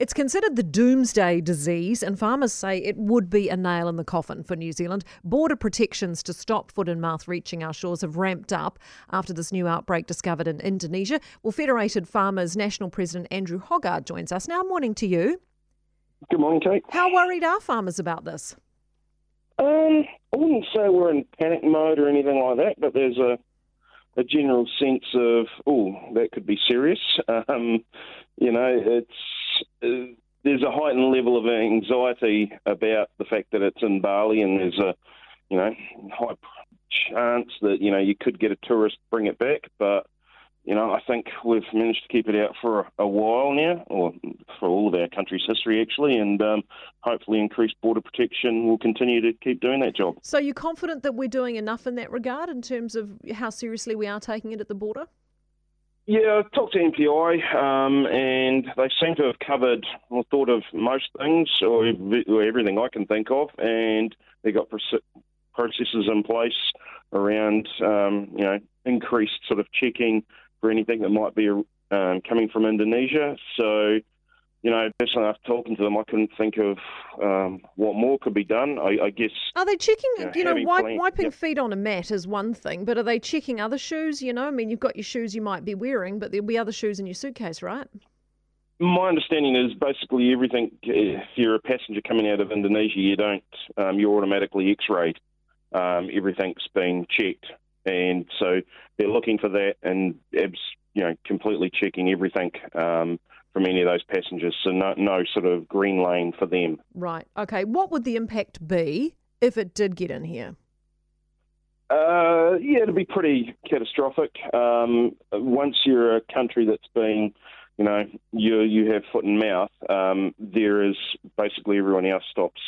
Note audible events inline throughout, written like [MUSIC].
It's considered the doomsday disease, and farmers say it would be a nail in the coffin for New Zealand. Border protections to stop foot and mouth reaching our shores have ramped up after this new outbreak discovered in Indonesia. Well, Federated Farmers National President Andrew Hoggard joins us now. Morning to you. Good morning, Kate. How worried are farmers about this? Um, I wouldn't say we're in panic mode or anything like that, but there's a a general sense of oh that could be serious. [LAUGHS] Um, you know, it's uh, there's a heightened level of anxiety about the fact that it's in Bali, and there's a you know high chance that you know you could get a tourist bring it back, but you know, I think we've managed to keep it out for a, while now, or for all of our country's history, actually, and um, hopefully increased border protection will continue to keep doing that job. So, you're confident that we're doing enough in that regard in terms of how seriously we are taking it at the border? Yeah, I've talked to MPI, um, and they seem to have covered, or thought of most things, or, or everything I can think of, and they've got processes in place around, um, you know, increased sort of checking for anything that might be um, coming from Indonesia. So, you know, personally, after talking to them, I couldn't think of um, what more could be done. I, I guess. Are they checking? You know, you know wipe, wiping yep. feet on a mat is one thing, but are they checking other shoes? You know, I mean, you've got your shoes you might be wearing, but there'll be other shoes in your suitcase, right? My understanding is basically everything. If you're a passenger coming out of Indonesia, you don't. Um, you're automatically X-rayed. Um, everything's been checked and so they're looking for that and you know completely checking everything um, from any of those passengers. So no, no sort of green lane for them. Right. Okay. What would the impact be if it did get in here? Uh, yeah, it'd be pretty catastrophic. Um, once you're a country that's been, you know, you you have foot and mouth, um, there is basically everyone else stops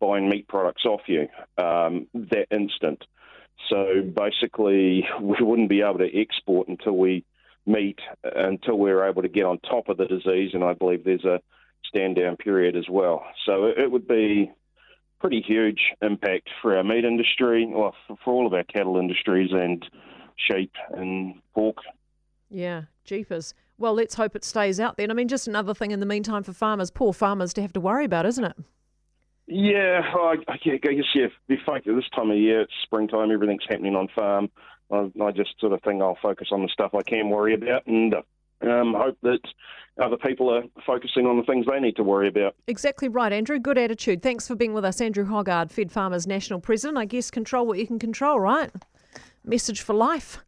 buying meat products off you um, that instant. So basically, [LAUGHS] we wouldn't be able to export until we meet, until we're able to get on top of the disease. And I believe there's a stand down period as well. So it would be pretty huge impact for our meat industry, well, for all of our cattle industries and sheep and pork. Yeah, jeepers. Well, let's hope it stays out then. I mean, just another thing in the meantime for farmers, poor farmers, to have to worry about, isn't it? Yeah, I, I guess yeah. Be fake this time of year. It's springtime. Everything's happening on farm. I, I just sort of think I'll focus on the stuff I can worry about, and um, hope that other people are focusing on the things they need to worry about. Exactly right, Andrew. Good attitude. Thanks for being with us, Andrew Hoggard, Fed Farmers National President. I guess control what you can control, right? Message for life.